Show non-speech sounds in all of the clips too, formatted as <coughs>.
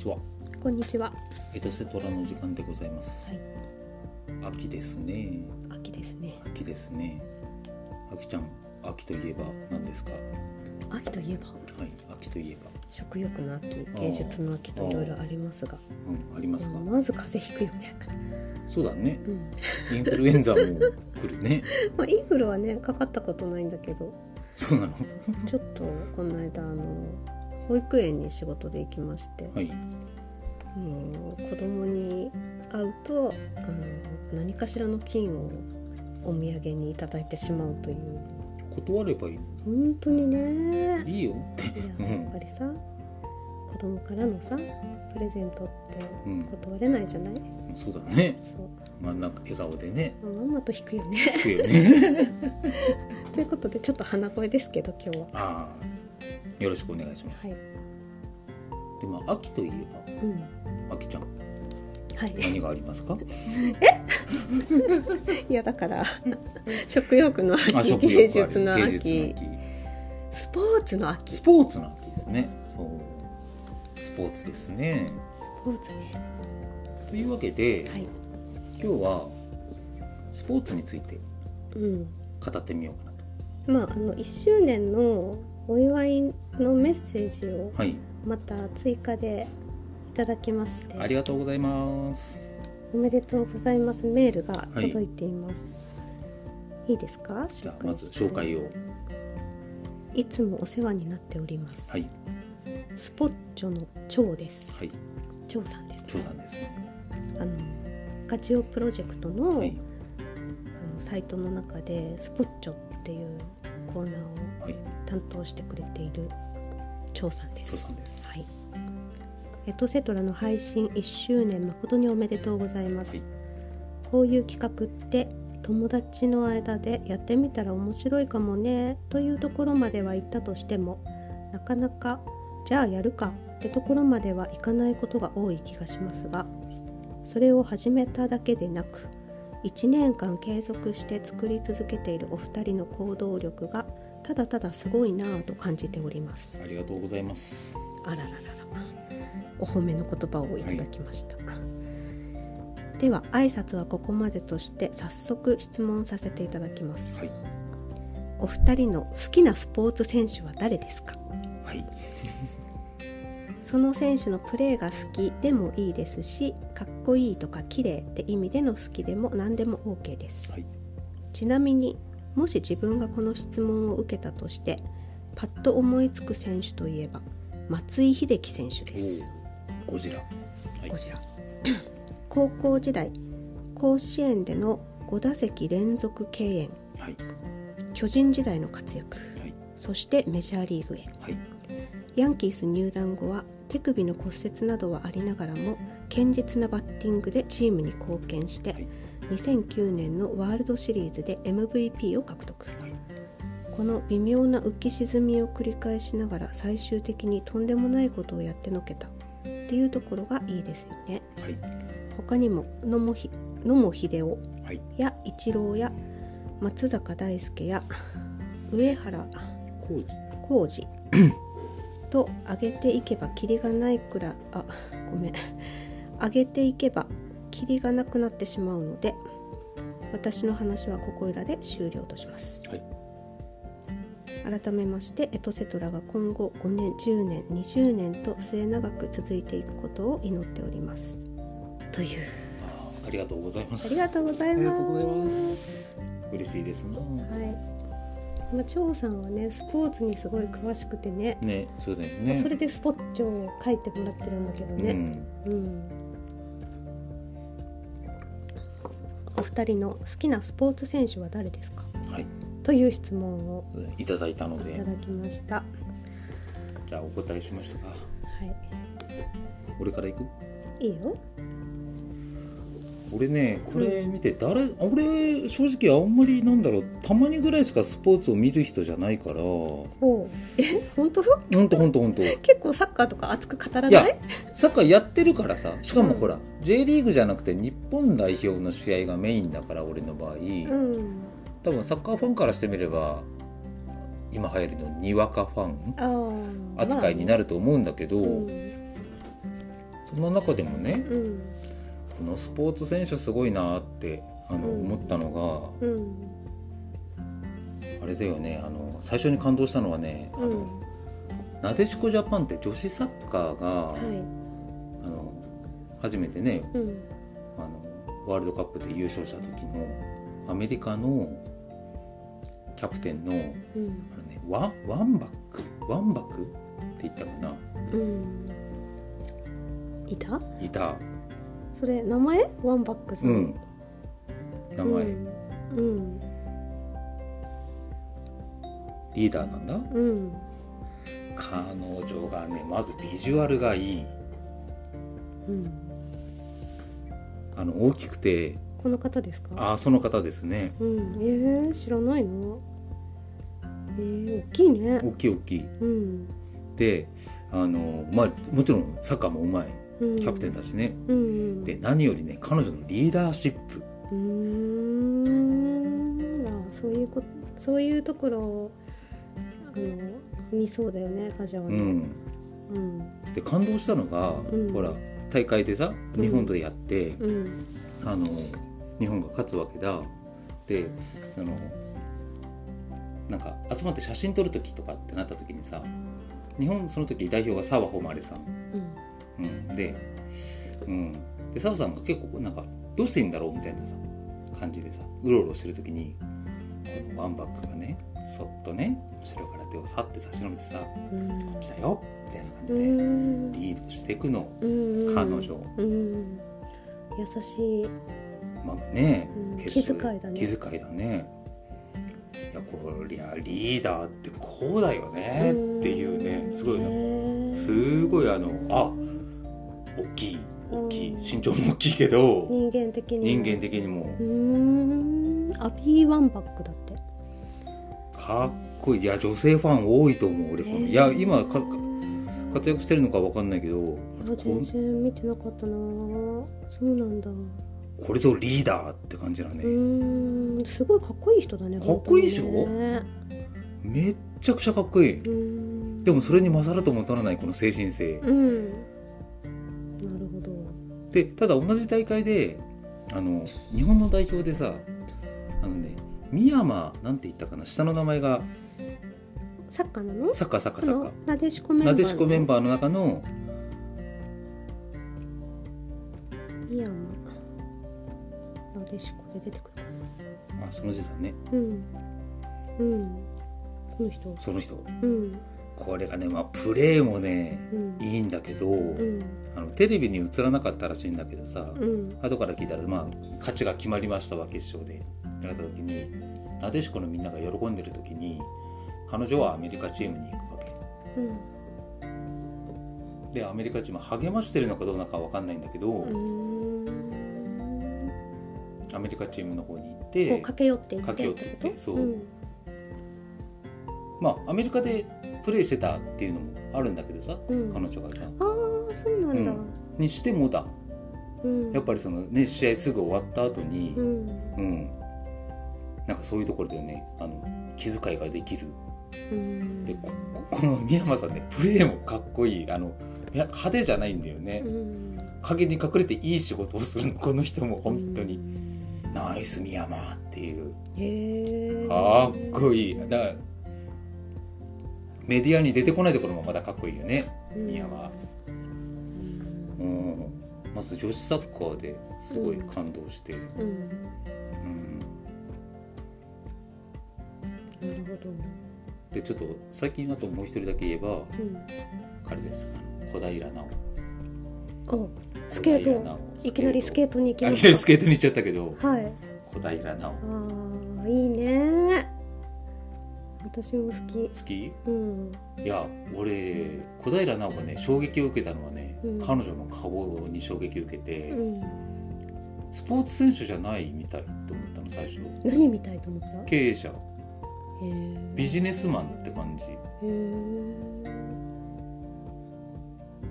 ちは。こんにちは。エトセトラの時間でございます。はい秋ですね。秋ですね。秋ですね。秋ちゃん、秋といえば何ですか？秋といえば？はい、秋といえば。食欲の秋、芸術の秋といろいろありますが、うん、ありますが。まず風邪ひくよね。そうだね。うん。インフルエンザも来るね。<laughs> まあインフルはねかかったことないんだけど、そうなの？ちょっとこの間あの保育園に仕事で行きまして、はい。もう子供に会うとあの何かしらの金をお土産にいただいてしまうという断ればいい。本当にねいいよ。いうんややっぱりさ子供からのさプレゼントってうん断れないじゃない、そうだね。そうまあ、なんか笑顔でね。まんまと引くよね聞くよね。<laughs> ということでちょっと鼻声ですけど今日はああ。よろしくお願いします。はいでも、秋といえうんば。秋ちゃん、はい何がありますか？<laughs> <laughs> いやだから <laughs> 食欲のあ秋芸術の芸秋スポーツの秋ススポーツの秋ですね。そう。スポーツですね。ポーツねというわけで、はい今日はスポーツについてうん語ってみようかなと。まああの1周年のお祝いのメッセージをはい。また追加でいただきましてありがとうございます。おめでとうございますメールが届いています、い、いですか？じゃあまず紹介を。いつもお世話になっております、はい。スポッチョの長ですはい。長さんです、張さんですね。あのガチオプロジェクトの,、はい。あのサイトの中でスポッチョっていうコーナーをはい。担当してくれている張さんです。はい。エトセトラの配信1周年誠におめでとうございます。はいこういう企画って友達の間でやってみたら面白いかもねというところまでは行ったとしてもなかなかじゃあやるかってところまではいかないことが多い気がしますがそれを始めただけでなく1年間継続して作り続けているお二人の行動力がただただすごいなぁと感じております。ありがとうございます。あららららお褒めの言葉をいただきました、では挨拶はここまでとして早速質問させていただきますはい。お二人の好きなスポーツ選手は誰ですか？はい。<laughs> その選手のプレーが好きでもいいですしかっこいいとか綺麗って意味での好きでも何でも OK ですはい。ちなみにもし自分がこの質問を受けたとしてパッと思いつく選手といえば松井秀喜選手ですゴジラ。はいこ。ちら <coughs> 高校時代甲子園での5打席連続敬遠はい。巨人時代の活躍はい。そしてメジャーリーグへはい。ヤンキース入団後は手首の骨折などはありながらも堅実なバッティングでチームに貢献して、はい2009年のワールドシリーズで MVP を獲得はい。この微妙な浮き沈みを繰り返しながら最終的にとんでもないことをやってのけたっていうところがいいですよねはい。他にも野茂英雄はい。やイチローや松坂大輔や上原。浩二と上げていけばキリがないくらいあごめん上げていけばキリがなくなってしまうので私の話はここいらで終了としますはい。改めましてエトセトラが今後5年10年20年と末永く続いていくことを祈っておりますというありがとうございます。ありがとうございありがますとうございます。嬉しいですな。はい。まあ、張さんはね、スポーツにすごい詳しくてね。ね、そうだよね。それでスポッチョを書いてもらってるんだけどね。うん。うん。お二人の好きなスポーツ選手は誰ですか？はい。という質問をいただいたのでいた、だきました。はじゃあお答えしましたか。い。俺から行く？いいよ。俺ねこれ見て誰、俺正直あんまりなんだろうたまにぐらいしかスポーツを見る人じゃないから。え、本当？ほんとほんとほんと結構サッカーとか熱く語らい？やない。サッカーやってるからさしかもうんほら、J リーグじゃなくて日本代表の試合がメインだから俺の場合、うん。多分サッカーファンからしてみれば今流行りのにわかファンああ。扱いになるると思うんだけど、うん。その中でもねうんこのスポーツ選手すごいなってあのうん。思ったのうん。が、あれだよねあの最初に感動したのはね、あのうん。なでしこジャパンって女子サッカーが、はい。あの初めてねうん。あのワールドカップで優勝した時のアメリカのキャプテンのあうん。の、ね、ワンワンバックワンバックって言ったかな。うん。いた？いたそれ名前？ワンバックさん、うん。名前、うん。うん。リーダーなんだ？うん。彼女がねまずビジュアルがいい。うん。あの大きくて。この方ですか？あその方ですね。うん。えー、知らないの？えー、大きいね。大きい大きい。うん。であのまあもちろんサッカーもうまい。うんキャプテンだしね、で何よりね彼女のリーダーシップ。うーん。あそういうこそういうところをあの見そうだよねカジャはねうん。うん。で感動したのが、うん。ほら大会でさうん。日本でやって、うん。あの日本が勝つわけだ。でそのなんか集まって写真撮る時とかってなった時にさ日本その時代表が澤穂希さん、うん。うん、で,、うん、で澤さんが結構なんかどうしていいんだろうみたいなさ感じでさうろうろしてる時にこのワンバックがねそっとね後ろから手をさって差し伸べてさうん「来たよ」みたいな感うじでん。リードしていくの、うん。彼女うん。優しい。まあね気遣いだね。気遣いだね。いやこりゃリーダーってこうだよねっていうねすごいすごいあのあ大きい大きいうん身長も大きいけど人間的に。人間的にも。うーん。アビーワンバックだって。かっこいい。いや女性ファン多いと思う俺この。いや今かか活躍してるのかわかんないけどあこ全然見てなかったな。そうなんだ。これぞリーダーって感じだね。うーん。すごいかっこいい人だねかっこいいでしょ？ね。めっちゃくちゃかっこいい。でもそれに勝るとも劣らないこの精神性。うんでただ同じ大会であの日本の代表でさあのね深山なんて言ったかな下の名前がサッカーなの？サッカーサッカーサッカなでしこメンバーーなでしこメンバーの中のーいやなでしこで出てくるかあその字だね。なうん。うん。この人。その人。うんこれがねまあプレーもねうん。いいんだけど、うん。あのテレビに映らなかったらしいんだけどさ、うん。後から聞いたらまあ勝ちが決まりましたわ決勝で。やられた時になでしこのみんなが喜んでる時に彼女はアメリカチームに行くわけ。うん。でアメリカチーム励ましてるのかどうなのかわかんないんだけど、アメリカチームの方に行って駆け寄っていってってそうん。まあアメリカでプレーしてたっていうのもあるんだけどさ、うん。彼女がさ。ああそうなんだ。にしてもだ。うん。やっぱりそのね試合すぐ終わった後にう、ん。うん。なんかそういうところでねあの気遣いができる。うん。でこここの宮山さんねプレーもかっこいい。あのいや派手じゃないんだよね、うん。影に隠れていい仕事をするの。この人も本当に、うん。ナイス宮山っていう。かっこいい。だからメディアに出てこないところもまだかっこいいよね。宮山うんうん。まず女子サッカーですごい感動して、うん。うん、なるほど。でちょっと最近あともう一人だけ言えばうん。彼です。小平奈おスケート。いきなりスケート。に行きましきなりスケートに行っちゃったけど。たはい。小平奈緒。ああいいね私も好き。好き？うん。いや俺小平奈緒がね衝撃を受けたのはね、うん。彼女の顔に衝撃を受けて、うん。スポーツ選手じゃないみたいと思ったの最初。何みたいと思った？へ経営者。えビジネスマンって感じ。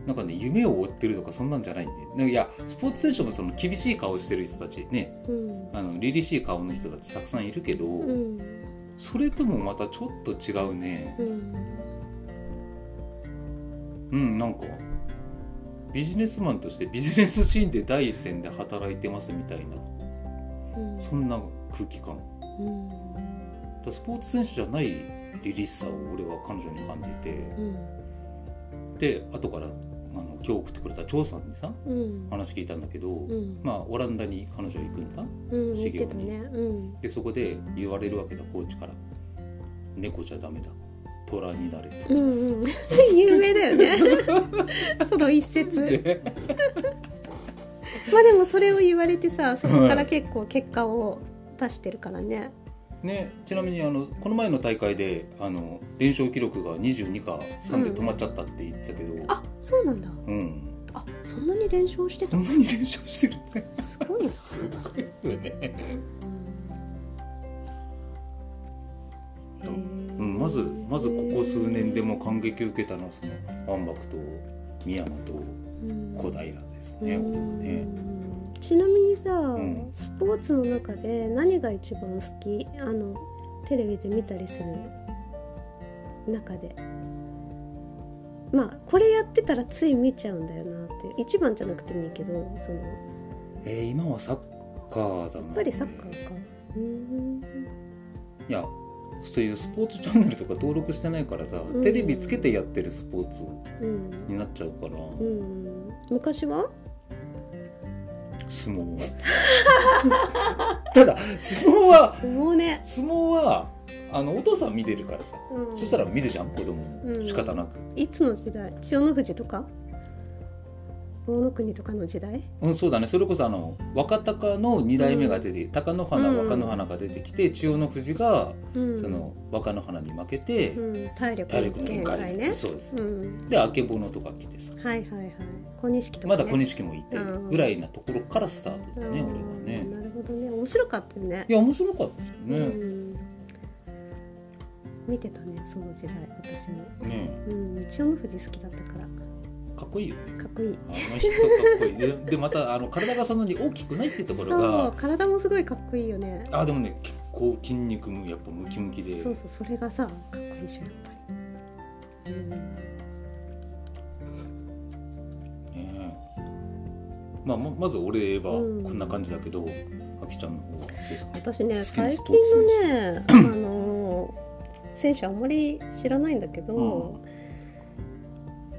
なんかね夢を追ってるとかそんなんじゃないんでいやスポーツ選手もその厳しい顔してる人たちね。うん。あの凛々しい顔の人たちたくさんいるけど、うんそれともまたちょっと違うね。うんうんなんかビジネスマンとしてビジネスシーンで第一線で働いてますみたいなうん。そんな空気感。うん。だスポーツ選手じゃない凛々しさを俺は彼女に感じて。うん。で後からあの今日送ってくれた張さんにさうん。話聞いたんだけど、うん。まあオランダに彼女は行くんだうん修行に。ね。うん。でそこで言われるわけだコーチから「猫じゃダメだ。虎になれ」と。うんうん。<laughs> 有名だよね。<laughs> その一節。で。<laughs> まあでもそれを言われてさそこから結構結果を出してるからねね、ちなみにあのこの前の大会であの連勝記録が22か3で止まっちゃったって言ってたけど、あそうなんだ。うん、あそんなに連勝してたそんなに連勝してるねすごいなすごいよね、<laughs> うんうん、まずまずここ数年でも感激を受けたのはそのワンバクと深山と小平ですね、うん俺はねちなみにさ、ん。スポーツの中で何が一番好き？あのテレビで見たりする中で。まあこれやってたらつい見ちゃうんだよなって。一番じゃなくてもいいけどその。やえー今はサッカーだなっぱりサッカーか。うん。いやそういうスポーツチャンネルとか登録してないからさ、うん。テレビつけてやってるスポーツうん。になっちゃうから、うん。昔は？相撲 <laughs> ただ相撲は相撲ね、相撲はあのお父さん見てるからさ、うん、そしたら見るじゃん子供も、うん。仕方なく。いつの時代？千代の富士とか？大野国とかの時代？うんそうだね。それこそあの若隆の2代目が出て、貴乃花若乃花が出てきて千代の富士が、うん。その若乃花に負けて、うん、体力の限界ね。そうです、うん、であけぼのとか来てさ。はいはいはい。小錦とか、ね、まだ小錦もいてうんぐらいなところからスタートだね、うん。俺はね。なるほどね。面白かったよね。いや面白かったですね、うん、見てたねその時代私も、ねうん、千代の富士好きだったからかっこいいよね。かっこいい。あの人かっこいい。で <laughs> でまたあの体がそんなに大きくないってところそうが体もすごいかっこいいよね。あでもね結構筋肉もやっぱムキムキで。そうそうそれがさかっこいいでしょやっぱり、うん。ねまあままず俺はうん。こんな感じだけど、あきちゃんの方はどうですか？私ね好きな最スポーツ近のねあの選手あんまり知らないんだけど、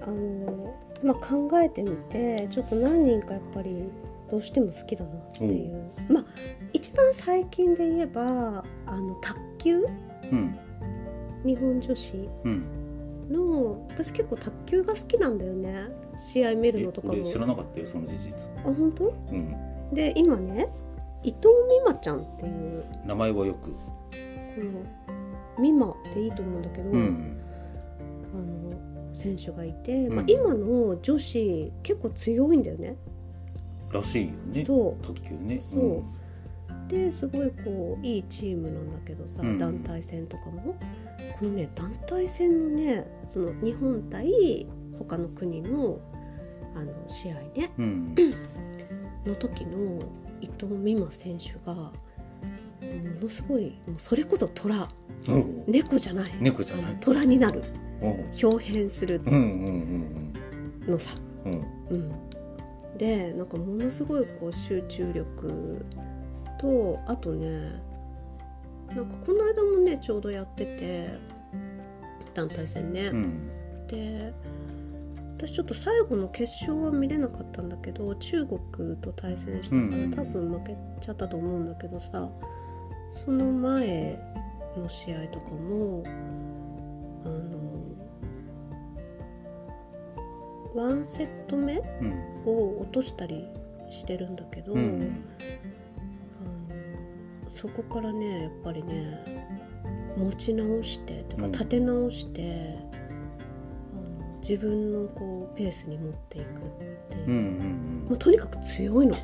あのまあ、考えてみてちょっと何人かやっぱりどうしても好きだなっていう、まあ一番最近で言えばあの卓球？うん。日本女子。うん。の私結構卓球が好きなんだよね。試合見るえのとかも。俺知らなかったよその事実。あ本当？うん。で今ね伊藤美誠ちゃんっていう。名前はよく。この美誠でいいと思うんだけど、うん。あの選手がいて、まあう、ん今の女子結構強いんだよね。らしいよねそう。卓球ね。そう。ですごいこういいチームなんだけどさ、うん。団体戦とかも。このね団体戦のねその日本対他の国のあの試合ね。うん、<clears throat> の時の伊藤美誠選手がものすごいもうそれこそ虎。猫じゃない。猫じゃない。虎になる。表変する。うんうんのさ、うん。うん。うん、でなんかものすごいこう集中力とあとねなんかこの間もねちょうどやってて団体戦ね、うん。で私ちょっと最後の決勝は見れなかったんだけど中国と対戦したから、うん。多分負けちゃったと思うんだけどさその前の試合とかもあのワンセット目うん。を落としたりしてるんだけど、うん。あのそこからねやっぱりね持ち直してとかうん。立て直して、あの自分のこうペースに持っていくっていう、うんうんもうとにかく強いの。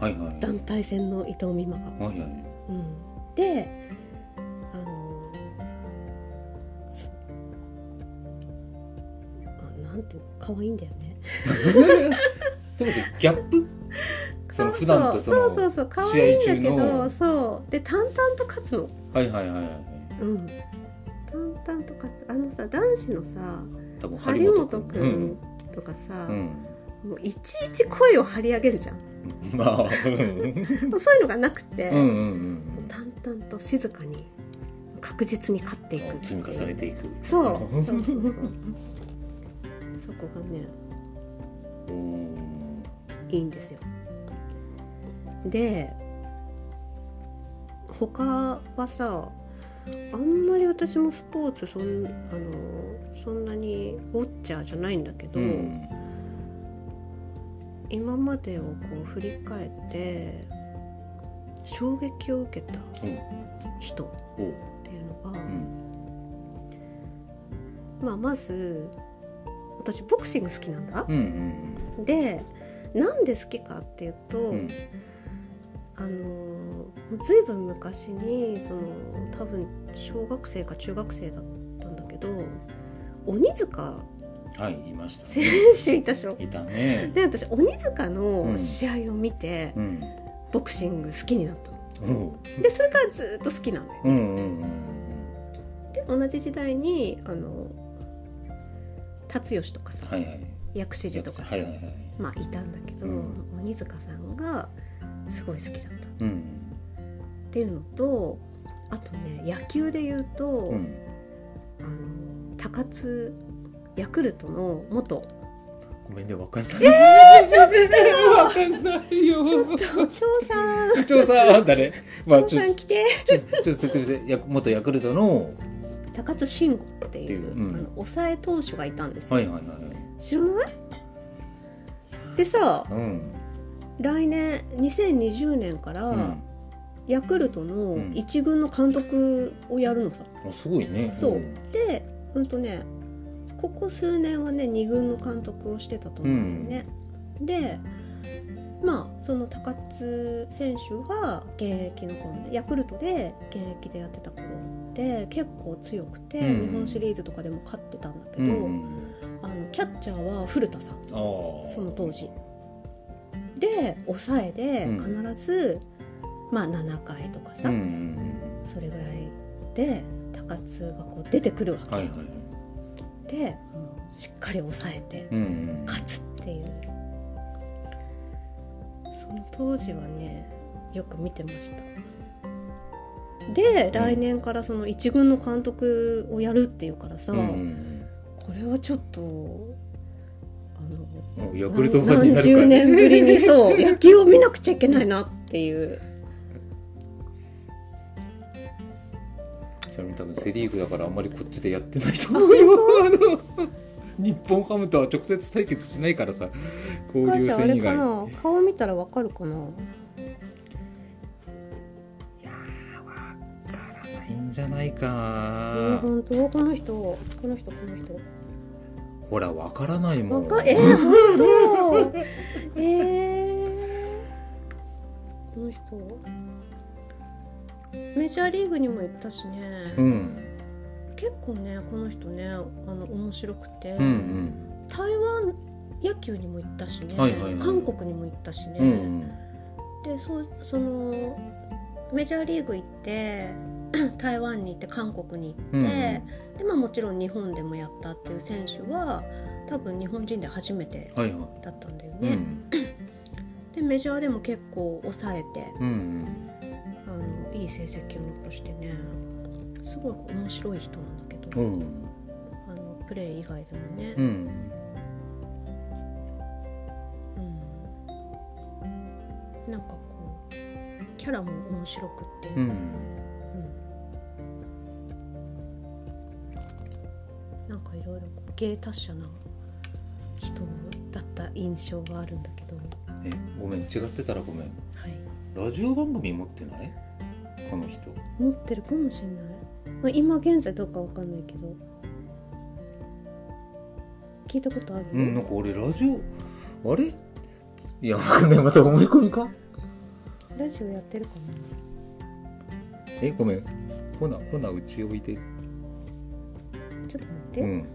はいはい。団体戦の伊藤美誠が。はいはい。うん、であのあなんていうの可愛いんだよね。ということでギャップ？<laughs> その普段とそのそうそうそう可愛いんだけどのそう。で淡々と勝つの。はいはいはいはいうん、淡々と勝つ。あのさ男子のさ張本くうんん。とかさ、うん。もういちいち声を張り上げるじゃん <laughs> まあうん。そういうのがなくて、うんうんうん淡々と静かに確実に勝っていく積み重ねていく。そうそうそうそう。そこがねうん。いいんですよ。で他はさあんまり私もスポーツそんあのそんなにウォッチャーじゃないんだけど、うん今までをこう振り返って衝撃を受けた人っていうのが、うんまあ、まず私ボクシング好きなんだ。うんうんでなんで好きかっていうと、うんうんあのずいぶん昔にその多分小学生か中学生だったんだけど鬼塚はいいました選ね手いたでしょ？いたね。で私鬼塚うのん試合を見て、うん。ボクシング好きになったの。おう。でそれからずっと好きなんだよ。うんうんうん。で同じ時代にあの辰吉とかさ、はいはい。薬師寺とかさ、はいはいはい。まあいたんだけど、うん。鬼塚さんがすごい好きだった。っうん。ていうのとあとね野球で言うと、うん。あの高津ヤクルトの元。ごめんねわかんない。えー、ちょっと。わかんないよちょっと張さん。長さん誰まあ張ちょさん来て。ちょっと説明して。や元ヤクルトの高津慎吾っていう、っていううん。あの抑え投手がいたんですよ、はいはいはい知らない？でさうん。来年2020年から、うん。ヤクルトのうん。一軍の監督をやるのさ、あすごいね。そう。でうんとねここ数年はね二軍の監督をしてたと思うんだよね、でまあその高津選手が現役の頃ねヤクルトで現役でやってた頃で結構強くて、うん。日本シリーズとかでも勝ってたんだけど、うんうんあのキャッチャーは古田さん。その当時。で抑えでうん。必ず、まあ7回とかさ、うんうんそれぐらいで高津がこう出てくるわけ、うんはいはいはいでもうしっかり抑えてうんうん。勝つっていう。その当時はねよく見てました。で、来年からその一軍の監督をやるっていうからさ、うんうんこれはちょっとあのうんヤクルトファンにな何十るから年ぶりにそう <laughs> 野球を見なくちゃいけないなっていうちなみに多分セ・リーグだからあんまりこっちでやってないと思うよ。<laughs> あの日本ハムとは直接対決しないからさお交流戦以外。かな？顔見たらわかるかな？いやーわからないんじゃないえー、か本当？この人？この人この人？ほらわからないもん。えー、本当？えー、この人？メジャーリーグにも行ったしね、うん。結構ねこの人ねあの面白くて、うんうん。台湾野球にも行ったしね、はいはいはい。韓国にも行ったしね、うんうん。でそうそのメジャーリーグ行って <clears throat> 台湾に行って韓国に行って、うんでまあ、もちろん日本でもやったっていう選手は多分日本人で初めてはいはい。だったんだよね、うん。でメジャーでも結構抑えてうんいい成績を残してねすごい面白い人なんだけど、うん。あのプレー以外でもね、うん。うん。なんかこうキャラも面白くって、うん。うん。なんかいろいろ芸達者な人だった印象があるんだけど、えごめん違ってたらごめん。はい、ラジオ番組持ってない？この人。持ってるかもしれない、まあ、今現在どうかわかんないけど。聞いたことある、うんなんか俺ラジオあれ？いやわかんない。また思い込みか？ラジオやってるかえごめん。ほなほなうちおいでなちょっと待って、うん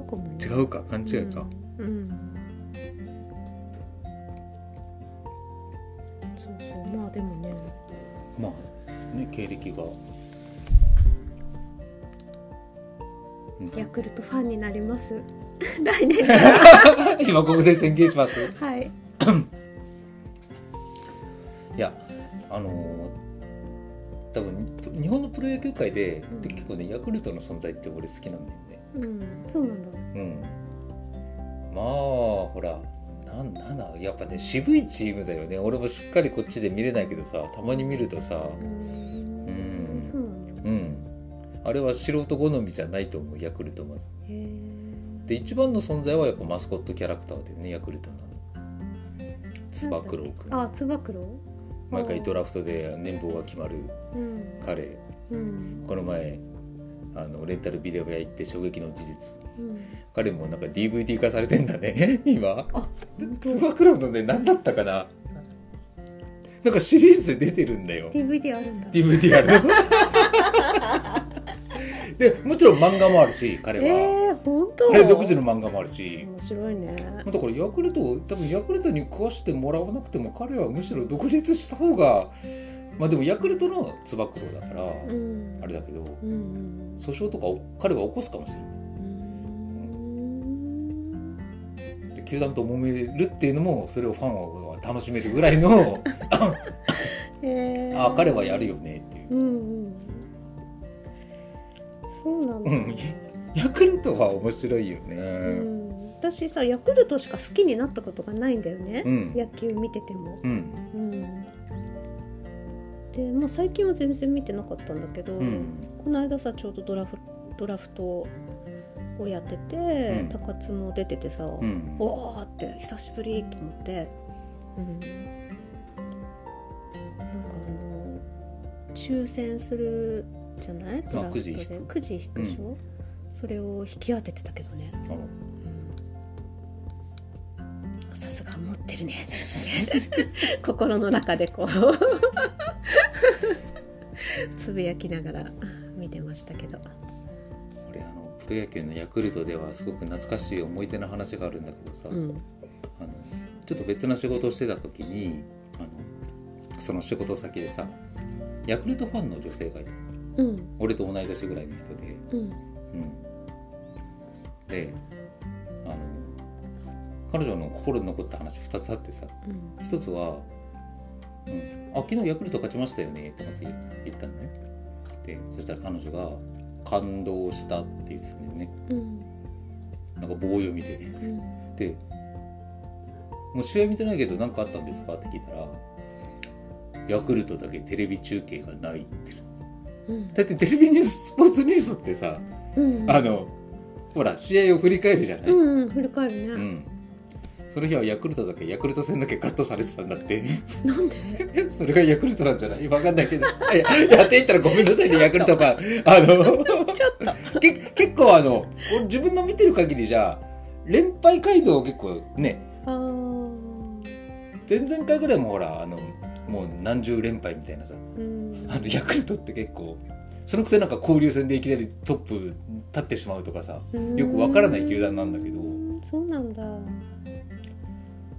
うかも、ね、違うか？勘違いか、うん、うん、そうそう。まあでもね。まあね経歴が、ヤクルトファンになります。<laughs> 来年。<laughs> 今ここで宣言します？はい。いやあのー、多分日本のプロ野球界で、うん、結構ねヤクルトの存在って俺好きなんだよね。うん。そうなんだ。うん。まあほらなんなんだやっぱね渋いチームだよね。俺もしっかりこっちで見れないけどさたまに見るとさ。うーん。うんそうなんだ。うん。あれは素人好みじゃないと思うヤクルトまず。で一番の存在はやっぱマスコットキャラクターだよねヤクルトの。つば九郎君あつば九郎？毎回ドラフトで年俸が決まるうん。彼。うん。この前あのレンタルビデオ屋行って衝撃の事実。うん。彼もなんか DVD 化されてんだね。<laughs> 今。つば九郎のね何だったかな。なんかシリーズで出てるんだよ。DVD あるんだ。DVD ある。の <laughs> でもちろん漫画もあるし彼は、えー、本当？彼独自の漫画もあるし。面白いね。だからヤクルト多分ヤクルトに食わしてもらわなくても彼はむしろ独立した方がまあでもヤクルトのつば九郎だから、うん。あれだけど。うんうん訴訟とかを彼は起こすかもしれない。うん。で球団と揉めるっていうのもそれをファンは楽しめるぐらいのあ彼はやるよねっていう。うんうんそうなんだ、うん。ヤクルトは面白いよね。うん。私さヤクルトしか好きになったことがないんだよね、うん。野球見てても、うん。うん、で、まあ、最近は全然見てなかったんだけど、うんこの間さちょうどドラフドラフトをやってて、うん。高津も出ててさ、うん。おーって久しぶりと思って、うん、なんかあの抽選するじゃない？ドラフトで。くじ引くくじ引くでしょ、それを引き当ててたけどね、さすが持ってるね。<laughs> 心の中でこう。<laughs> つぶやきながら見てましたけど。俺あのプロ野球のヤクルトではすごく懐かしい思い出の話があるんだけどさ、うん。あのちょっと別な仕事をしてた時にあのその仕事先でさヤクルトファンの女性がいたうん。俺と同い年ぐらいの人で、うん。うん、であの彼女の心に残った話2つあってさうん。1つは「うん、あ昨日ヤクルト勝ちましたよね」ってまず言言ったのねでそしたら彼女が「感動した」って言ってたんだよね。うん。なんか棒読みで。うん。でもう試合見てないけど何かあったんですかって聞いたらヤクルトだけテレビ中継がないって。うん。だってテレビニューススポーツニュースってさ、うん。あのほら試合を振り返るじゃない、うんうん振り返るね、うんその日はヤクルトだけヤクルト戦だけカットされてたんだって。なんで？<laughs> それがヤクルトなんじゃない？わかんない。け <laughs> どいややっていったらごめんなさいねヤクルトがあの <laughs> ちょっと。け結構あの俺自分の見てる限りじゃ連敗街道結構ね前々回ぐらいもほらあのもう何十連敗みたいなさ。うん。あのヤクルトって結構そのくせなんか交流戦でいきなりトップ立ってしまうとかさよくわからない球団なんだけど。うんそうなんだ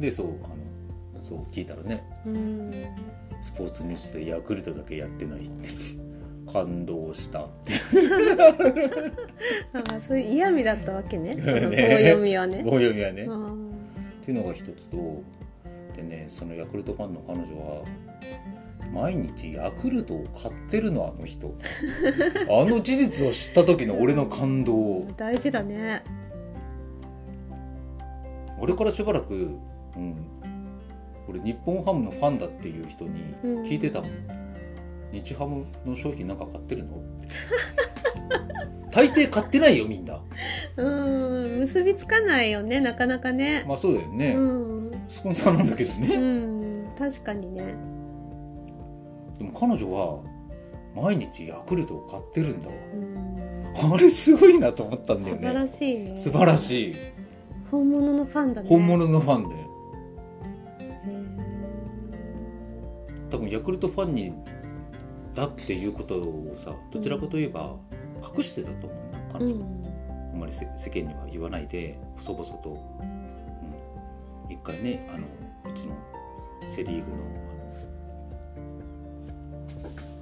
でそうあのそう聞いたらねうん。スポーツニュースでヤクルトだけやってないって。<laughs> 感動したって。<laughs> あーそういう嫌味だったわけね。<laughs> その棒ね読みはね。棒読みはね。っていうのが一つとでねそのヤクルトファンの彼女は毎日ヤクルトを買ってるのあの人。あの事実を知った時の俺の感動大事だね。俺からしばらく、うん、俺日本ハムのファンだっていう人に聞いてたもん、日ハムの商品なんか買ってるの？大抵買ってないよみんな。うん。結びつかないよねなかなかね、まあそうだよね、うん。スポンサーなんだけどうね、ん。確かにね。でも彼女は毎日ヤクルトを買ってるんだわ。うん。あれすごいなと思ったんだよね。素晴らしいね。素晴らしい。本物のファンだね。本物のファンでへ多分ヤクルトファンにだっていうことをさどちらかといえば隠してたと思うな彼女、うん、あんまり世間には言わないで細々と、うん、一回ねあのうちのセ・リーグの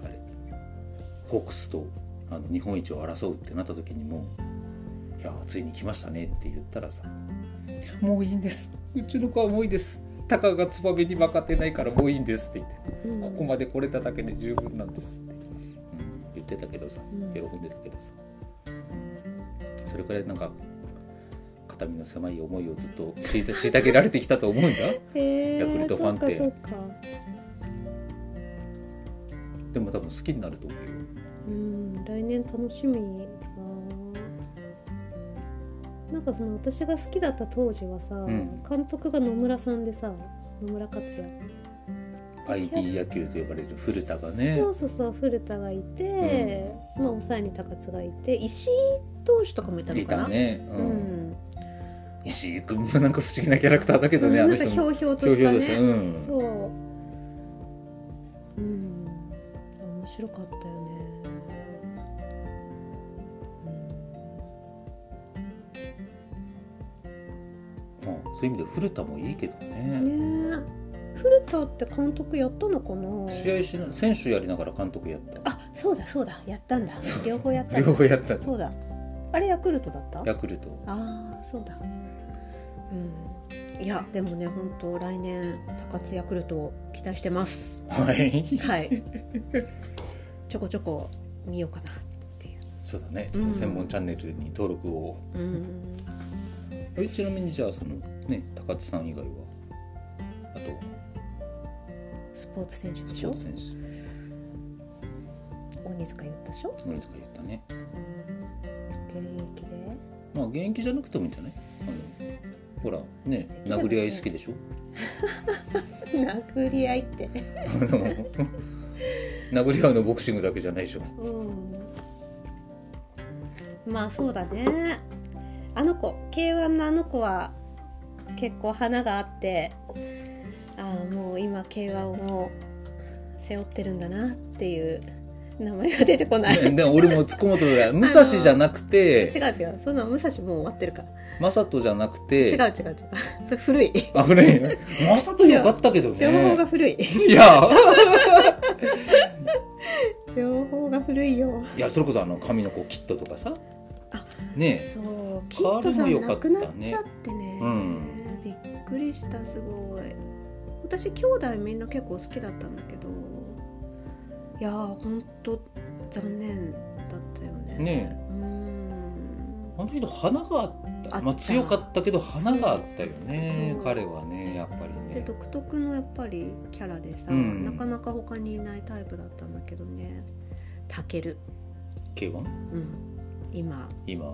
あれホークスとあの日本一を争うってなった時にも「いやついに来ましたね」って言ったらさ「もういいんです。うちの子はもういいです。たかがツバメに負かってないからもういいんです」って言ってうん。ここまで来れただけで十分なんですって、うん。言ってたけどさうん。喜んでたけどさ。それくらいなんか肩身の狭い思いをずっと虐げられてきたと思うんだ？ヤクルトファンって。でも多分好きになると思うよ。うん来年楽しみ。だななんかその私が好きだった当時はさ、ん。監督が野村さんでさ野村克也。ID 野球と呼ばれる古田がね。そうそうそう古田がいて、まあ抑えに高津がいて石井投手とかもいたのいかな？たね、ううん。ん、石井君もなんか不思議なキャラクターだけどね、うんなんかひょうひょうとしたね。うん。そう。うん。面白かったよねそういう意味で古田もいいけどうんね。ねえ。古田って監督やったのかな？試合しな選手やりながら監督やった。あそうだそうだ。やったんだ。両方やった両方やったそうだ。あれヤクルトだった？ヤクルト。ああそうだ。うん。いやでもね本当来年高津ヤクルトを期待してます。はい。はい。ちょこちょこ見ようかなっていう。そうだね、うん。専門チャンネルに登録を。うんえちなみにじゃあそのね高津さん以外は？あと。スポーツ選手でしょ？スポーツ選手。鬼塚言ったでしょ？何ですか言ったね。現役で？まあ現役じゃなくてもいいんじゃない？あのほらね殴り合い好きでしょ？<laughs> 殴り合いって。あ <laughs> の殴り合うのボクシングだけじゃないでしょ。うん。まあそうだねあの子 K1 のあの子は結構花があってああもう今 K1 を背負ってるんだなっていう名前が出てこない、ねでも俺も突っ込もうとだ <laughs> 武蔵じゃなくて。違う違う。そんな武蔵もう終わってるから。正人じゃなくて。違う違う違う。古い。あ古い。ね正人よかったけど情報がね古い。いや。<laughs> 情報が古いよ。いやそれこそあの髪の子キットとかさ。あねそうキットさん亡くなっちゃってね、うんびっくりしたすごい。私兄弟みんな結構好きだったんだけど。いやーほんと残念だったよね。ねうん。あの人花があった。た。まあ、強かったけど花があったよね彼はねやっぱりね。で独特のやっぱりキャラでさ、うん。なかなか他にいないタイプだったんだけどね。たける。K1 うん今。今。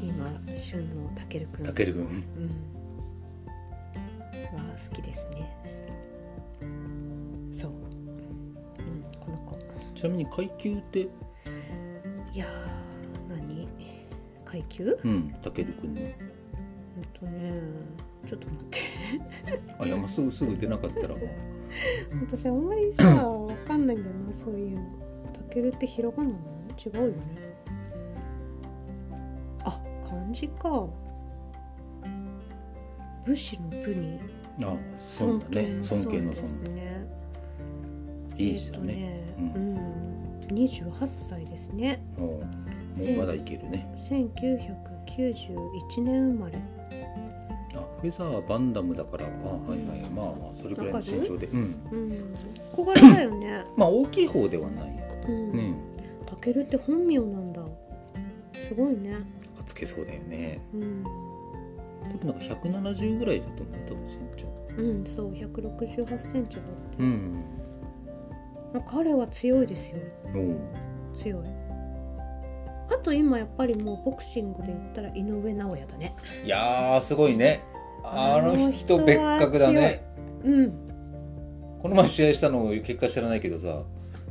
今旬のたけるくん。たける君うん。は好きですね。そう、うん、この子。ちなみに階級って？いやー何？階級？うんたける君の。ほんとねちょっと待って。あいやまあすぐすぐ出なかったら私あんまりさわかんないんだよなそういうの。たけるってひらがななの？違うよね。あ漢字か。武士の武にあそうだね尊敬の尊尊ですね。いい字だね。えうんーとねうん、28歳ですね。もうまだいけるね。1991年生まれ。あフェザーバンダムだからあはいはいまあまあそれくらいの身長で。うん。うん。小柄だよね。まあ大きい方ではないうん。ねたけるって本名なんだ。すごいね。つけそうだよね。うん。多分なんか170ぐらいだと思う多分身長。うんそう168センチだって。うん。まあ彼は強いですよ。強い。あと今やっぱりもうボクシングで言ったら井上尚弥だね。いやーすごいね。あの人別格だね。うん。この前試合したの結果知らないけどさ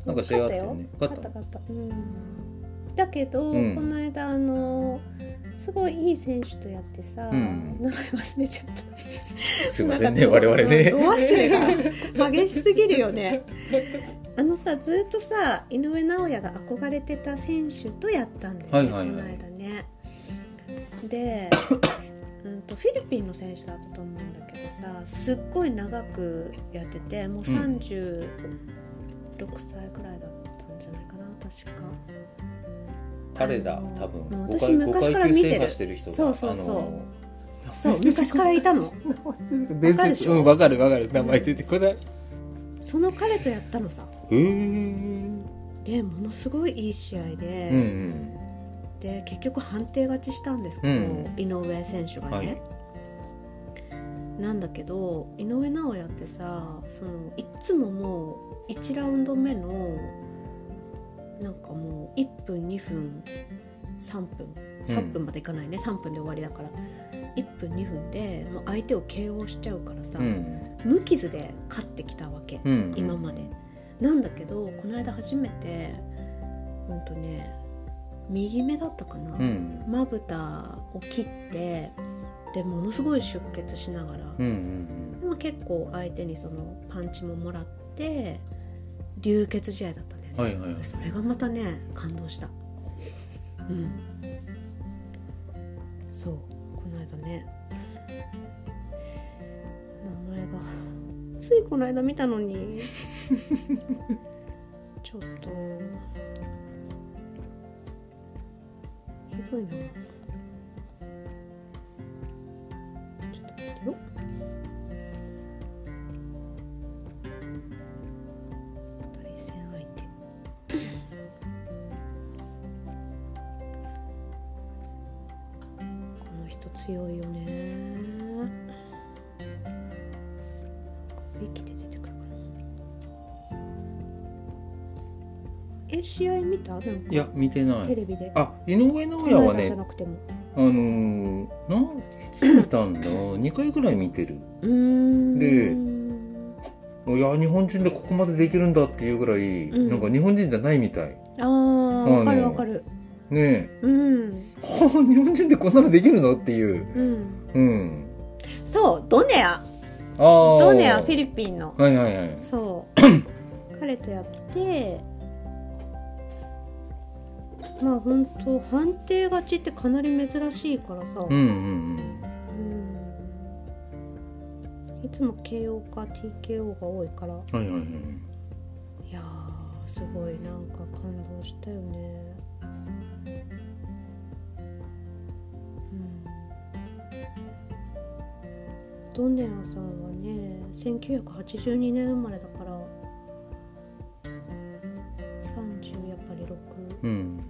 なんか試合あったよね。勝勝ったった勝った。うんだけど、うん。この間あのすごいいい選手とやってさ、うん。名前忘れちゃった。<laughs> すいませんね我々ね。度忘れが激しすぎるよね。あのさずっとさ井上尚弥が憧れてた選手とやったんだよね、はいはいはい。この間ね。で <coughs> うんとフィリピンの選手だったと思うんだけどさすっごい長くやっててもう36歳くらいだったんじゃないかな確確か彼だ多分うん5階私昔から5階級見てる制覇してる人がそうそうそう。あのそう <laughs> 昔からいたの。伝わかるでしょ？うんわかるわかる。名前出てこない。その彼とやったのさ。へえうんでものすごいいい試合で、うんで結局判定勝ちしたんですけど、うん。井上選手がね、はい。なんだけど井上尚弥ってさそのいっつももう1ラウンド目のなんかもう1分2分3分3分までいかないね、3分で終わりだから。1分2分でもう相手を KO しちゃうからさ、うん。無傷で勝ってきたわけ、うん今まで。なんだけどこの間初めてうんとね右目だったかな、うん。まぶたを切ってでものすごい出血しながら、うんうんでも結構相手にそのパンチももらって流血試合だったはいはいそれがまたね感動した。うん。そう。この間ね。名前が。ついこの間見たのに。ちょっと。ひどいな。なんかいや見てない。テレビで。あ井上尚弥はねじゃなくても。あのー、なん見たんだ？<laughs> 2回ぐらい見てる。でいや日本人でここまでできるんだっていうぐらい、うん。なんか日本人じゃないみたい。ああわかるあのわかる。ねえ。うん。は <laughs> あ日本人でこんなのできるのっていう。うん。うん。そうドネア。ああドネアフィリリピンの。はいはいはい。そう。<laughs> 彼とやってまあ本当判定勝ちってかなり珍しいからさ、うんうんうん。いつも KO か TKO が多いから。うんはいはいはい。いやーすごいなんか感動したよね。うん。ドネアさんはね1982年生まれだから。30やっぱり6うん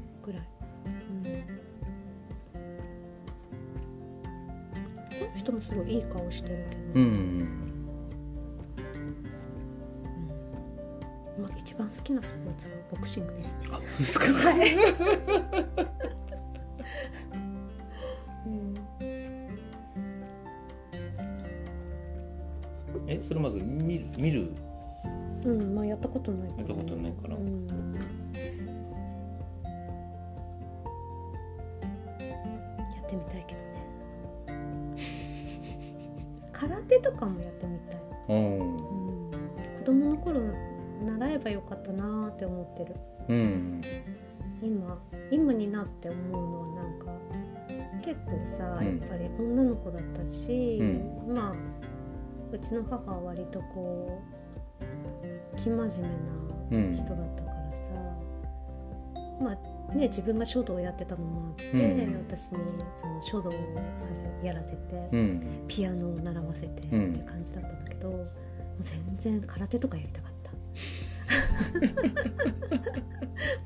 すごいいい顔してるけど、うんうんまあ、一番好きなスポーツはボクシングですね。あですかえそれまず見る見る？うん、まあやったことないから、とかもやってみたい。うん。うん、子供の頃習えばよかったなーって思ってる。うん。今今になって思うのはなんか結構さうん。やっぱり女の子だったし、うまあうちの母は割とこう生真面目な人だったね自分が書道をやってたのもあって、うん。私にその書道をさせやらせて、うん。ピアノを習わせてってうん。感じだったんだけど、もう全然空手とかやりたかった。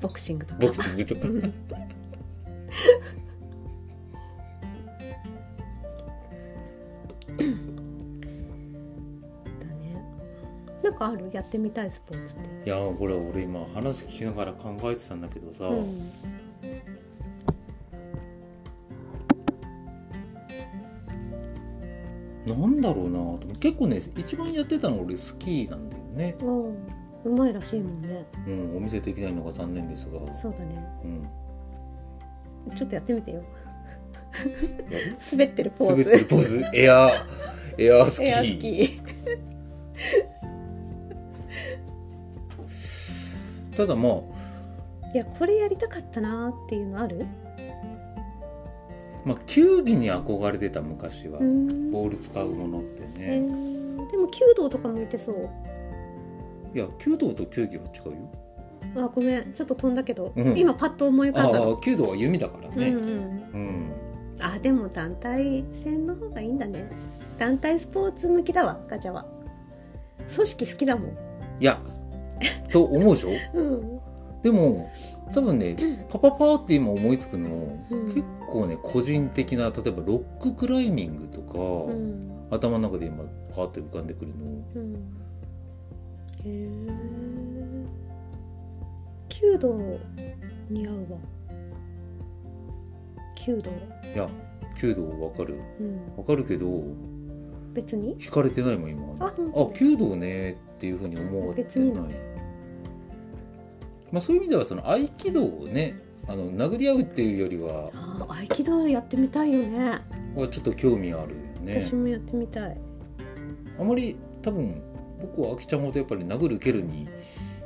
<laughs> ボクシングとか。ボクシングとか <laughs> なんかある？やってみたいスポーツって。いやこれ俺今話聞きながら考えてたんだけどさ、うん。なんだろうなと結構ね一番やってたの俺スキーなんだよね、おううまいらしいもんね。うん、お見せできないのが残念ですが、そうだね。うん、ちょっとやってみてよ。<laughs> 滑ってるポーズ。滑ってるポーズ。エアエアスキーただまあいやこれやりたかったなーっていうのある？まあ球技に憧れてた昔は、うん。ボール使うものってえね、ー。でも弓道とか向いてそう。いや弓道と球技は違うよ。あごめん。ちょっと飛んだけど、うん。今パッと思い浮かんだの。ああ弓道は弓だからね。うんうん。うん。あでも団体戦の方がいいんだね。団体スポーツ向きだわガチャは。組織好きだもん。いや <laughs> と思うでしょ？うん。でも多分ねパパパーって今思いつくの、うん。結構ね個人的な例えばロッククライミングとか、うん。頭の中で今パーって浮かんでくるの。うん。へえ弓道似合うわ。弓道。いや弓道わかる。うん。わかるけど別に？惹かれてないもん今あ弓道ねっていうふうに思われてない。まあそういう意味ではその合気道をねあの殴り合うっていうよりはあ合気道やってみたいよね。はちょっと興味あるよね。私もやってみたい。あまり多分僕はあきちゃんほどやっぱり殴る蹴るに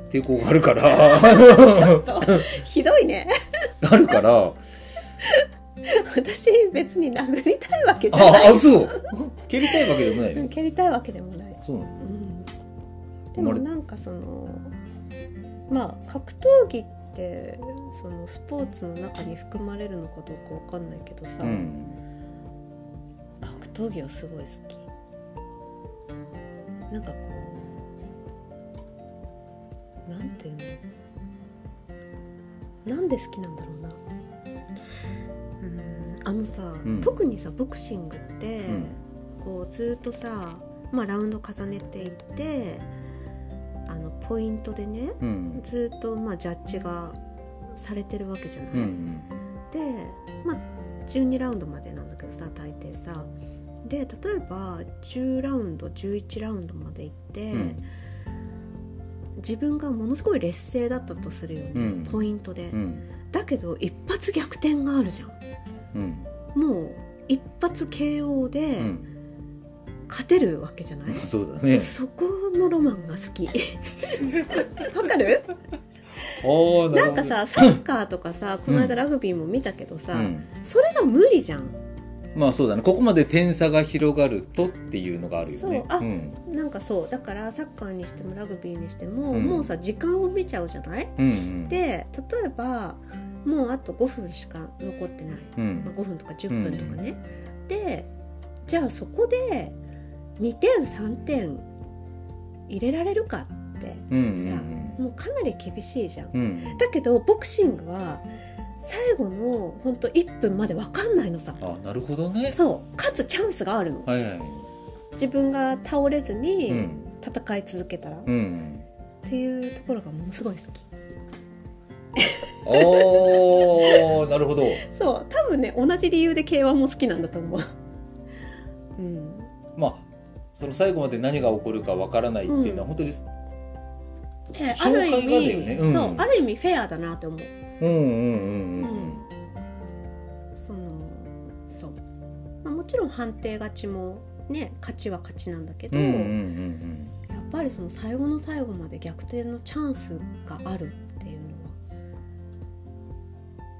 抵抗があるから。ひどいね。あるから。私別に殴りたいわけじゃない。ああ嘘。蹴りたいわけでもない。蹴りたいわけでもない、そうなの。うん、でもなんかそのまあ格闘技ってそのスポーツの中に含まれるのかどうかわかんないけどさ、うん。格闘技はすごい好き。なんかこうなんていうの？なんで好きなんだろうな。うんあのさ、うん。特にさボクシングって、うん。こうずっとさ、まあ、ラウンド重ねていってポイントでねうん。ずっとまあジャッジがされてるわけじゃない、うんで、まあ、12ラウンドまでなんだけどさ大抵さ。で例えば10ラウンド11ラウンドまで行って、うん。自分がものすごい劣勢だったとするよね、うん。ポイントで、うん。だけど一発逆転があるじゃん。うん。もう一発 KO うでん勝てるわけじゃない、そうだね。そこのロマンが好き。<laughs> わかる？ああなんかさサッカーとかさこの間ラグビーも見たけどさ、うん。それが無理じゃん。まあそうだね。ここまで点差が広がるとっていうのがあるよね。そう。あん。なんかそう。だからサッカーにしてもラグビーにしても、うん。もうさ時間を見ちゃうじゃない？うんうん。で例えばもうあと5分しか残ってない、うん。まあ、5分とか10分とかね、でじゃあそこで2点3点入れられるかってうんうんさ、もうかなり厳しいじゃん、うんうん。だけどボクシングは最後のほんと1分まで分かんないのさ。あなるほどね。そう。勝つチャンスがあるの。はいはい自分が倒れずうにん。戦い続けたら、っうん。ていうところがものすごい好き。おーなるほど。<laughs> そう。多分ね同じ理由で K1 も好きなんだと思う。うん。まあその最後まで何が起こるかわからないっていうのは本当にである意味、ねうん。そうある意味フェアだなって思う。うんうんうん。うん。そのそう、まあ、もちろん判定勝ちもね勝ちは勝ちなんだけど、うんうんうん。やっぱりその最後の最後まで逆転のチャンスがあるっていうのは。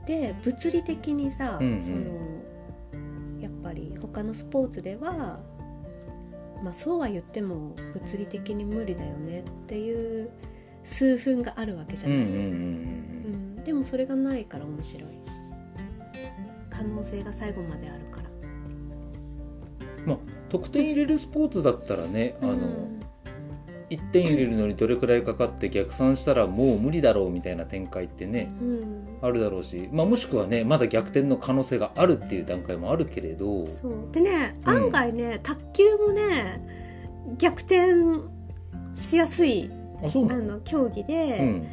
で物理的にさ、うんうん。そのやっぱり他のスポーツではまあそうは言っても物理的に無理だよねっていう数分があるわけじゃない、うんうんうんでもそれがないから面白い。可能性が最後まであるから。まあ得点入れるスポーツだったらねあのうん1点入れるのにどれくらいかかって逆算したらもう無理だろうみたいな展開ってねうんあるだろうし、まあ、もしくはねまだ逆転の可能性があるっていう段階もあるけれど。そう。でねうん。案外ね、卓球もね逆転しやすいあの？の競技で、うん。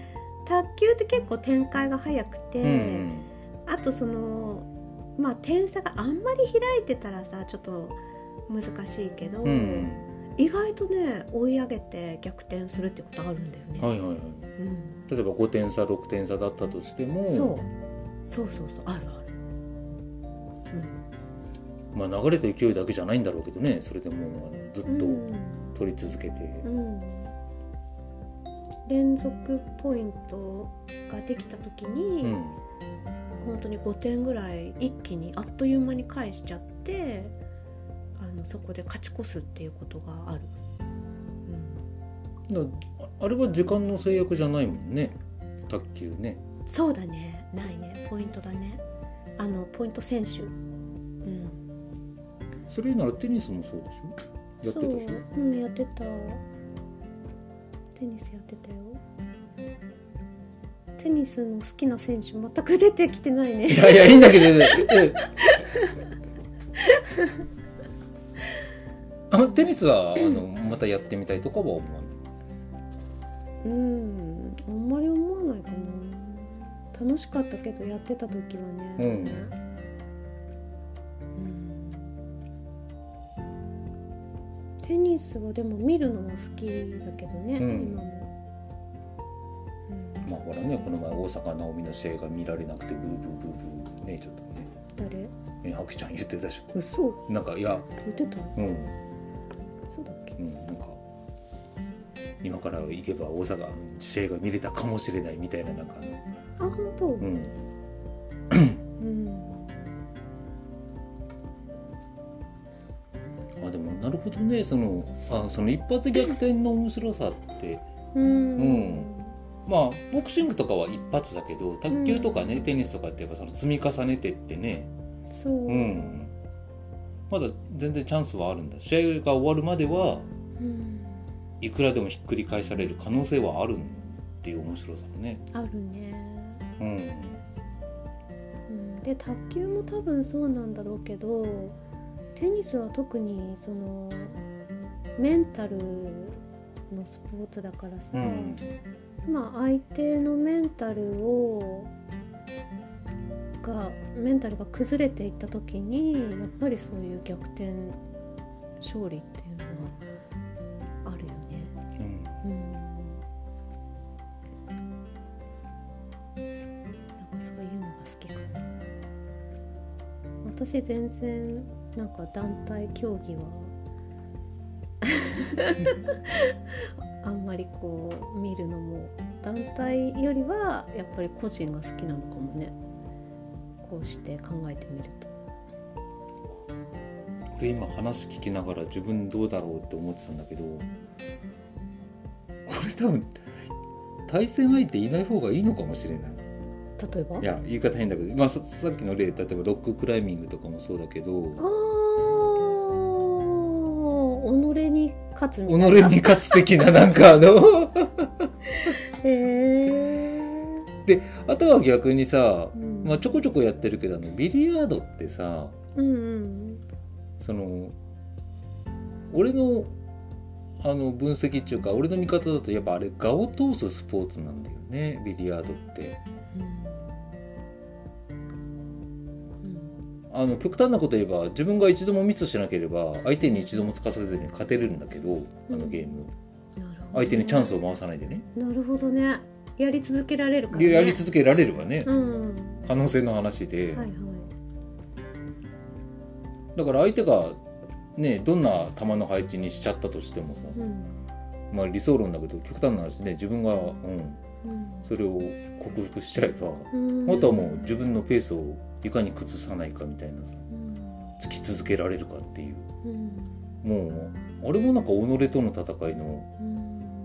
卓球って結構展開が早くて、うん。あとそのまあ点差があんまり開いてたらさちょっと難しいけど、意外とね追い上げて逆転するってことあるんだよね。はいはいはい。うん例えば5点差6点差だったとしてもそう。そうそうそう。あるある。まあ、流れと勢いだけじゃないんだろうけどねそれでもあのずっとうん。取り続けて、うん。連続ポイントができた時に、うん。本当に5点ぐらい一気にあっという間に返しちゃってあのそこで勝ち越すっていうことがある、だああれは時間の制約じゃないもんね。卓球ね。そうだね。ないね。ポイントだね。あのポイント選手。うん。それならテニスもそうでしょ？やってたでしょ？そう。うんやってた。テニスやってたよ。テニスの好きな選手全く出てきてないね。いやいやいいんだけど。<laughs> あテニスはあのまたやってみたいとかは思わない？うん。あんまり思わないかな楽しかったけどやってた時はねうん。うん。テニスはでも見るのは好きだけどね、うん。今も、うん、まあほらねこの前大坂なおみの試合が見られなくてブーブーブーブーねちょっとね。誰？えハクちゃん言ってたでし嘘。ょなんかいや。言ってた？うん。そうだっけ？うんなんか今から行けば大阪試合が見れたかもしれないみたいななんかあ本当？うん。うん。あでもなるほどねそのあその一発逆転の面白さって。うん。うん。まあボクシングとかは一発だけど卓球とかね、テニスとかってやっぱその積み重ねてってね。そう、うん。まだ全然チャンスはあるんだ。試合が終わるまではうんいくらでもひっくり返される可能性はあるっていう面白さもね。あるね、うん。うん、で卓球も多分そうなんだろうけどテニスは特にそのメンタルのスポーツだからさ、うん。まあ相手のメンタルをがメンタルが崩れていった時にやっぱりそういう逆転勝利っていうのは私全然なんか団体競技はあんまりこう見るのも団体よりはやっぱり個人が好きなのかもね。こうして考えてみると。俺今話聞きながら自分どうだろうって思ってたんだけどこれ多分対戦相手いない方がいいのかもしれない例えば？いや言い方変だけど、まあ、ささっきの例例えばロッククライミングとかもそうだけどあー己に勝つ己みたいな。に勝つ的ななんかあのへえあとは逆にさ、うん。まあ、ちょこちょこやってるけどあのビリヤードってさうんうんその俺のあの分析っていうか俺の見方だとやっぱあれ我を通すスポーツなんだよねビリヤードって。あの極端なこと言えば自分が一度もミスしなければ相手に一度もつかさずに勝てるんだけどあのゲーム、ね。相手にチャンスを回さないでね。なるほどね。やり続けられるからね。やり続けられればね、うん。可能性の話で、はいはい。だから相手がねどんな球の配置にしちゃったとしてもさ、うん。まあ理想論だけど極端な話ね自分が、うん、うん。それを克服しちゃえば、うん。あとはもう自分のペースをいかに崩さないかみたいなさうん。突き続けられるかっていう。うん。もうあれもなんか己との戦いの。うん。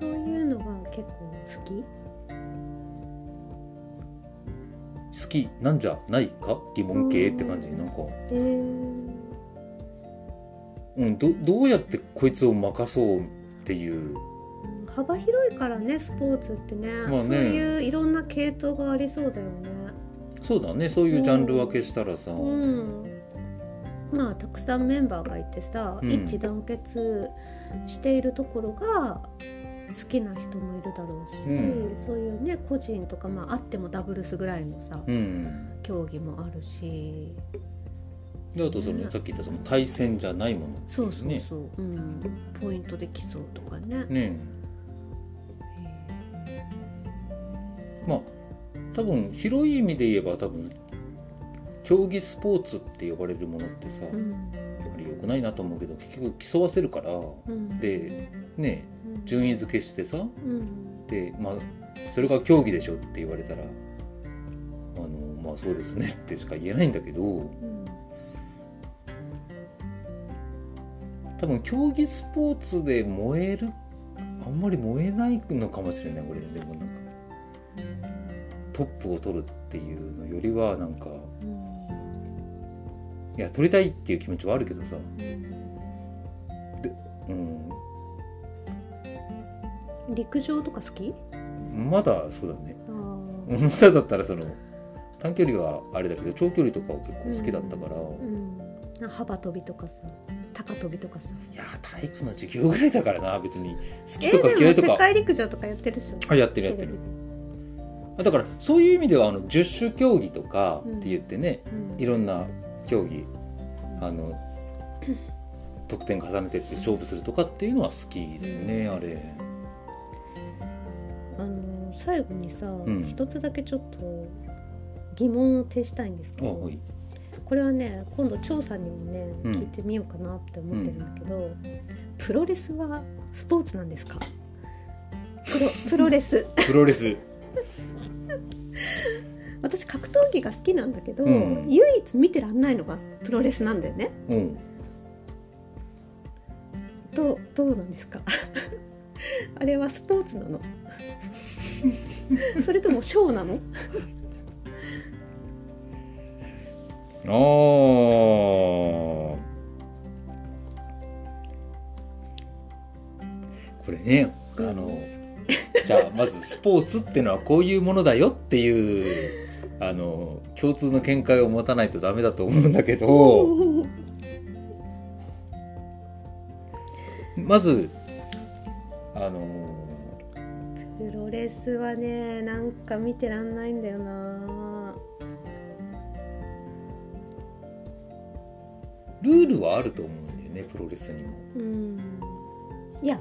そういうのが結構好き？好きなんじゃないか？疑問形って感じ？なんか、えー。うん、どどうやってこいつを任そうっていう。うん幅広いからねスポーツってね,、まあね。そういういろんな系統がありそうだよねそうだね。そういうジャンル分けしたらさ、うん。まあたくさんメンバーがいてさ、うん。一致団結しているところが好きな人もいるだろうし、うん。そういうね個人とかまああってもダブルスぐらいのさ、うん。競技もあるし。であとその、ね。さっき言ったその対戦じゃないものっていそうそうねそう、うん、ポイントで競うとかね。ね。まあ多分広い意味で言えば多分競技スポーツって呼ばれるものってさ、うん。あれ良くないなと思うけど結局競わせるから。うん、でねうん。順位付けしてさうん。でまあそれが競技でしょって言われたらあのまあそうですねってしか言えないんだけどうん。多分競技スポーツで燃えるあんまり燃えないのかもしれない俺でもなんかトップを取るっていうのよりはなんかうん。いや取りたいっていう気持ちはあるけどさ、うん、陸上とか好き？まだそうだね。あまだだったらその短距離はあれだけど長距離とかは結構好きだったから、ーうん。幅跳びとかさ高跳びとかさ。いや体育の授業ぐらいだからな別に。好えきとか嫌いとか、世界陸上とかやってるでしょ？あやってるやってるだからそういう意味ではあの十種競技とかうん。って言ってね、うん。いろんな競技あの得点重ねてって勝負するとかっていうのは好きだよね、あれ。あの最後にさ、ん。一つだけちょっと疑問を呈したいんですけど、あはい。これはね今度張さんにもね、うん。聞いてみようかなって思ってるんだけど、プロレスはスポーツなんですか？プロプロレス。<laughs> プロレス <laughs> 私格闘技が好きなんだけど、うん。唯一見てらんないのがプロレスなんだよね。うん。どうどうなんですか？<laughs> あれはスポーツなの？<laughs> それともショーなの？あー。これねあのじゃあまずスポーツってのはこういうものだよっていうあの共通の見解を持たないとダメだと思うんだけどまずあのプロレスはねなんか見てらんないんだよなルールはあると思うんだよねプロレスにも。うんいや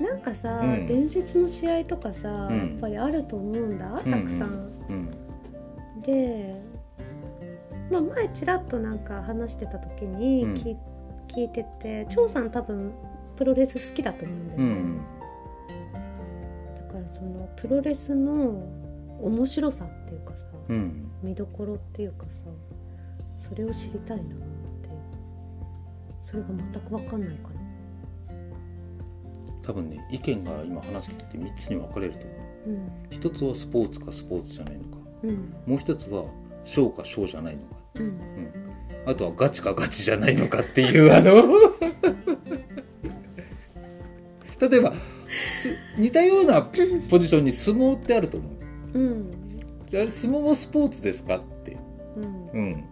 なんかさ、うん。伝説の試合とかさ、うん。やっぱりあると思うんだたくさん。うん。で、まあ、前ちらっとなんか話してた時にうん。聞,、聞いてて張さん多分プロレス好きだと思うんだよね、うん。だからそのプロレスの面白さっていうかさ、うん。見どころっていうかさそれを知りたいなって。それが全く分かんないから多分ね意見が今話聞いてて3つに分かれると思う。うん。一つはスポーツかスポーツじゃないのか。うん。もう一つはショーかショーじゃないのか。うん。あとはガチかガチじゃないのかっていうあの。<laughs> 例えばす似たようなポジションに相撲ってあると思う。うん。じゃああれ相撲もスポーツですかって。うん。うん。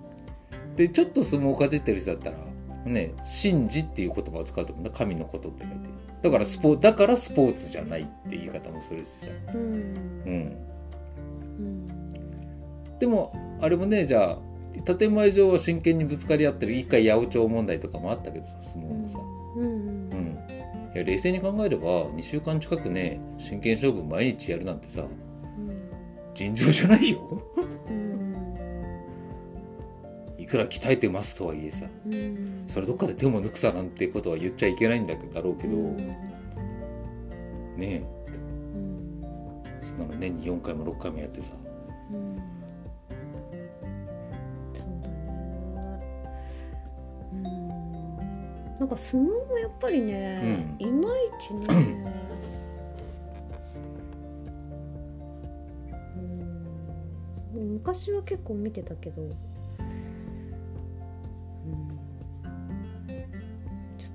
でちょっと相撲をかじってる人だったらね神事っていう言葉を使うと思うんだ。神のことって書いてだからスポだからスポーツじゃないって言い方もするしさ。うん。うん。うん。でもあれもねじゃあ建前上は真剣にぶつかり合ってる一回八百長問題とかもあったけどさ相撲もさ、うんうん、いや冷静に考えれば2週間近くね真剣勝負毎日やるなんてさ尋常じゃないよくら鍛えてますとはいえさうん。それどっかで手も抜くさなんてことは言っちゃいけないんだだろうけど、ねうん。えそんなの年に4回も6回もやってさ。うん。そうだね。うん。なんか相撲もやっぱりね、いまいちね。<clears throat> うん。昔は結構見てたけど、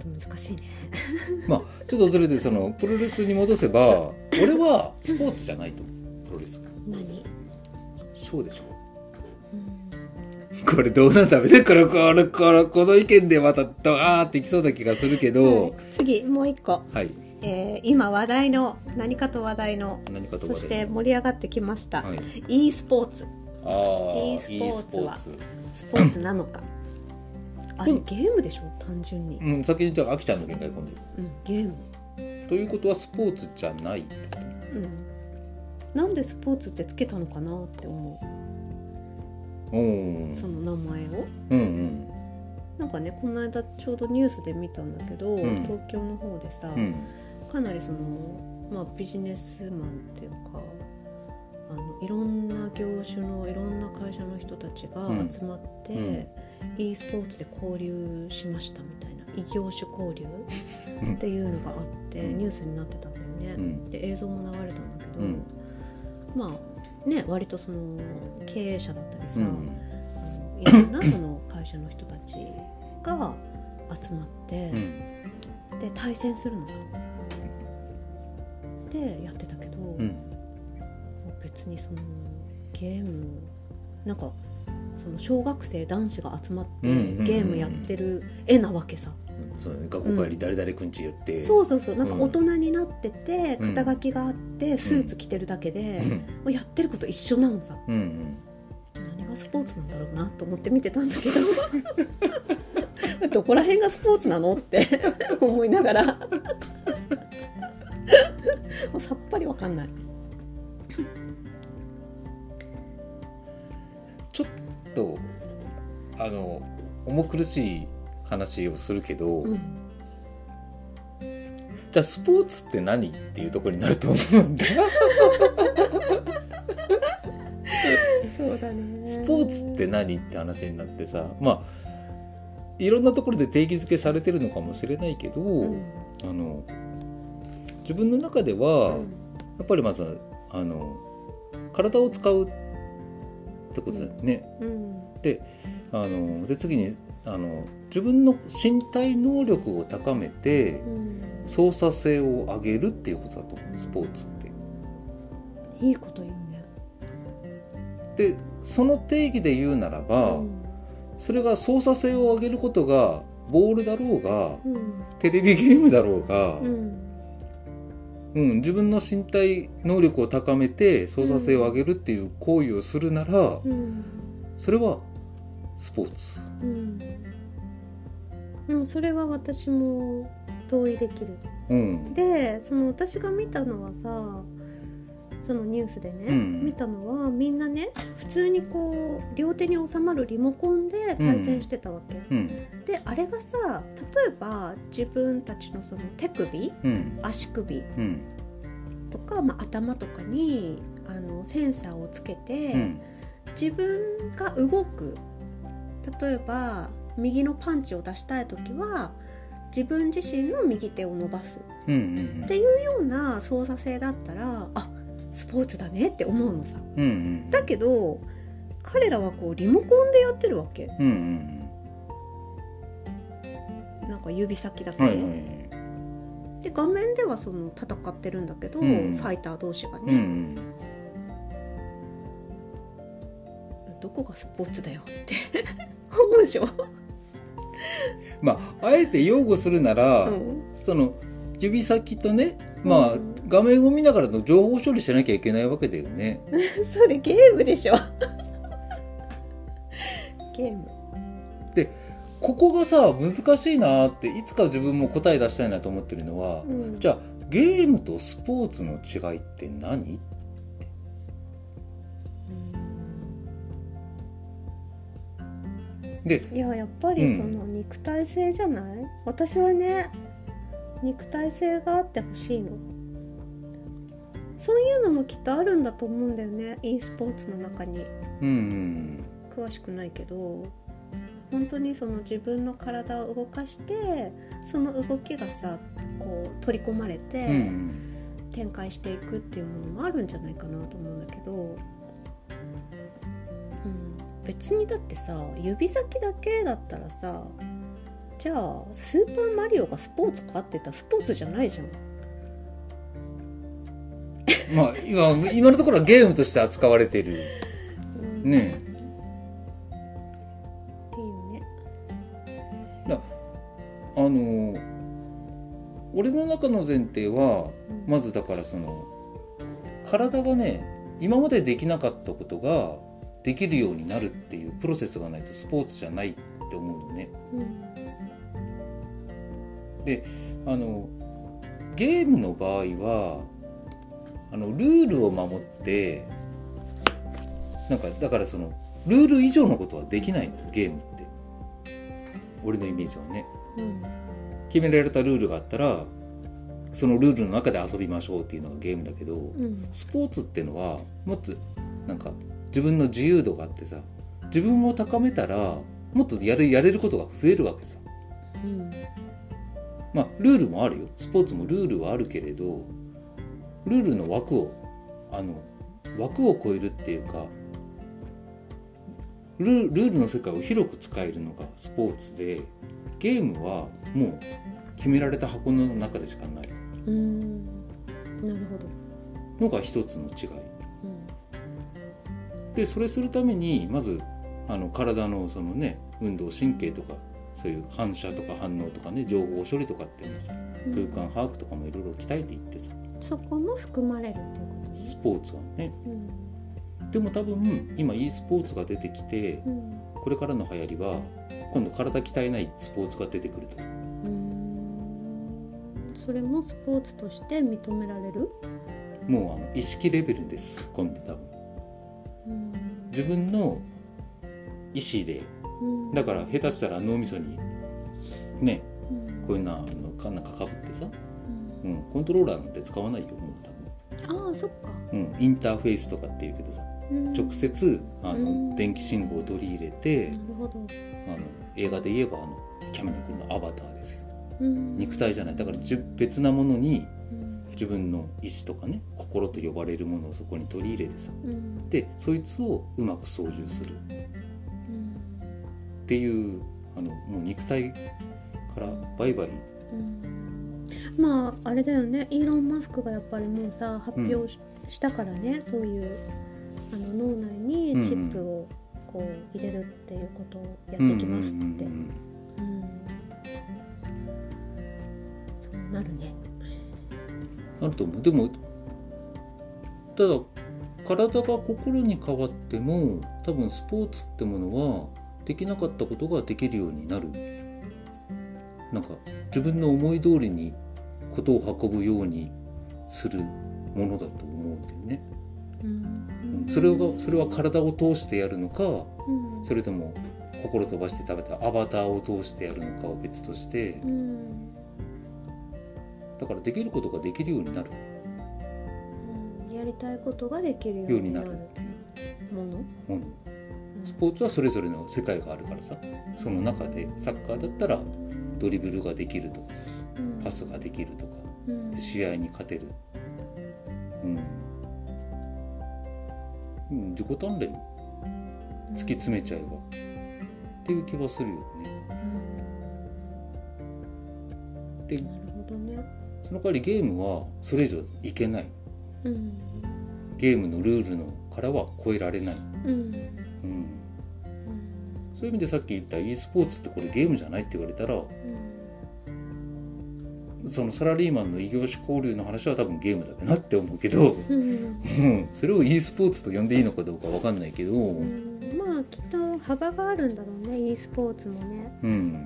と難しいね。まあちょっとそれでそのプロレスに戻せば俺はスポーツじゃないとプロレス。何、ショーでしょ。うん。これどうなんだべこれこれこれこの意見でまたドアーっていきそうな気がするけど、はい。次もう一個、はい、えー今話題の何かと話題の何かとそして盛り上がってきました、はい、e スポーツ。ああ e スポーツは e スポーツなのかあれうんゲームでしょ？単純に、うん、先にじゃあちゃんの見解今度うん、ゲーム。ということはスポーツじゃないってこと？うん。なんでスポーツってつけたのかなって思う。その名前を。うんうん。なんかねこの間ちょうどニュースで見たんだけど、ん。東京の方でさ、うん。かなりその、まあ、ビジネスマンっていうかあのいろんな業種のいろんな会社の人たちがうん。集まって、うん e スポーツで交流しましたみたいな異業種交流うん。っていうのがあってうん。ニュースになってたんだよね。うん。で映像も流れたんだけど、うん。まあね割とその経営者だったりさ、うん。あのいろんなその会社の人たちが集まって、うん。で対戦するのさ。でやってたけど、うん。別にそのゲームなんかその小学生男子が集まってうんうんうんうん。ゲームやってる絵なわけさ、そう学校帰り誰々くんち言って、そうそうそう。なんかうん。大人になってて、うん。肩書きがあってスーツ着てるだけで、うん。やってること一緒なのさ。うんうん。何がスポーツなんだろうなと思って見てたんだけど。<laughs> どこら辺がスポーツなのって <laughs> 思いながら。<laughs> もうさっぱりわかんない。あの重苦しい話をするけど、うん。じゃあスポーツって何っていうところになると思うんだそうだね。スポーツって何って話になってさまあいろんなところで定義づけされてるのかもしれないけど、うん。あの自分の中では、うん。やっぱりまずあの体を使うってことだよね。うんあので次にあの自分の身体能力を高めてうん。操作性を上げるっていうことだと思う。スポーツって。いいこと言うね。でその定義で言うならば、うん。それが操作性を上げることがボールだろうがうん。テレビゲームだろうが、うん。うん、自分の身体能力を高めて操作性を上げるっていう行為をするなら、うん。それはスポーツ。うん。うんそれは私も同意できる。うん。でその私が見たのはさそのニュースでね、うん。見たのはみんなね普通にこう両手に収まるリモコンで対戦してたわけ、うん。であれがさ例えば自分たちのその手首うん。足首うん。とか、まあ、頭とかにあのセンサーをつけて、うん。自分が動く例えば右のパンチを出したい時は自分自身の右手を伸ばす。うんうんっていうような操作性だったらあスポーツだねって思うのさ。うんうんだけど彼らはこうリモコンでやってるわけ。うんうんなんか指先だけで,、はいはいで画面ではその戦ってるんだけど、うん。ファイター同士がうんうね、んどこがスポーツだよって。思うでしょ、まああえて擁護するなら、うん。その指先とねまあ、うん画面を見ながらの情報処理しなきゃいけないわけだよね。<laughs> それゲームでしょ。<laughs> ゲーム。ここがさ難しいなっていつか自分も答え出したいなと思ってるのは、うん。じゃあゲームとスポーツの違いって何？でいややっぱりその肉体性じゃない、私はね肉体性があってほしいの。そういうのもきっとあるんだと思うんだよね。e スポーツの中に。うんうん。詳しくないけど。本当にその自分の体を動かしてその動きがさこう取り込まれて、うんうん。展開していくっていうものもあるんじゃないかなと思うんだけど、うん、別にだってさ指先だけだったらさじゃあスーパーマリオがスポーツかって言ったらスポーツじゃないじゃん。<laughs> まあ今今のところはゲームとして扱われていうね。あの俺の中の前提はうんまずだからその体がね今までできなかったことができるようになるっていうプロセスがないとスポーツじゃないって思うのね。うん。あのゲームの場合はあのルールを守ってなんかだからそのルール以上のことはできないのゲームって。俺のイメージはね。うん。決められたルールがあったらそのルールの中で遊びましょうっていうのがゲームだけどうん。スポーツってのはもっとなんか自分の自由度があってさ自分を高めたらもっとやれやれることが増えるわけさ。うん。まあルールもあるよ。スポーツもルールはあるけれどルールの枠をあの枠を超えるっていうかルールールの世界を広く使えるのがスポーツでゲームはもう決められた箱の中でしかない。うん。なるほど、のが一つの違い。うんでそれするためにまずあの体のそのね運動神経とかそういう反射とか反応とかね情報処理とかっていうのはさ空間把握とかもいろいろ鍛えていってさ。そこも含まれるっていうことね。スポーツはね。うん。でも多分今 e スポーツが出てきてうん。これからの流行りは今度体鍛えないスポーツが出てくると。うん。それもスポーツとして認められる、もうあの意識レベルです。今度多分。うん自分の意思でうん。だから下手したら脳みそにねうん。こういうのあのかなんかかぶってさ、うん。うん、コントローラーなんて使わないよもう多ああそっか、分、うん、インターフェースとかっていうけどさうん。直接あの、うん。電気信号を取り入れてなるほど、あの映画で言えばあのキャメロン君のアバターですよ。うん。肉体じゃない。だから別なものにうん自分の意志とかね心と呼ばれるものをそこに取り入れてさうん。でそいつをうまく操縦する。うん。っていうあのもう肉体からバイバイ。うん。まああれだよね。イーロン・マスクがやっぱりもうさ発表し,、たからねそういうあの脳内にチップをこう入れるっていうことをやっていきますって、なるねなると思う。でもただ体が心に変わっても多分スポーツってものはできなかったことができるようになる。なんか自分の思い通りにことを運ぶようにするものだと思うんだよね、うんうん。それがそれは体を通してやるのかうん。それとも心飛ばして食べたアバターを通してやるのかは別としてうんだからできることができるようになる。うんやりたいことができるよようになるもの、もの。うん。スポーツはそれぞれの世界があるからさ。その中でサッカーだったらドリブルができるとかさうん。パスができるとかうん。で試合に勝てる。うん、うん、自己鍛錬。突き詰めちゃえば。っていう気はするよね。でその代わりゲームはそれ以上いけない。うんゲームのルールのからは超えられない、うん。うん、そういう意味でさっき言った e スポーツってこれゲームじゃないって言われたらそのサラリーマンの異業種交流の話は多分ゲームだなって思うけど、うん。うんそれを e スポーツと呼んでいいのかどうかわかんないけど、ううんん。まあきっと幅があるんだろうね e スポーツもね。うん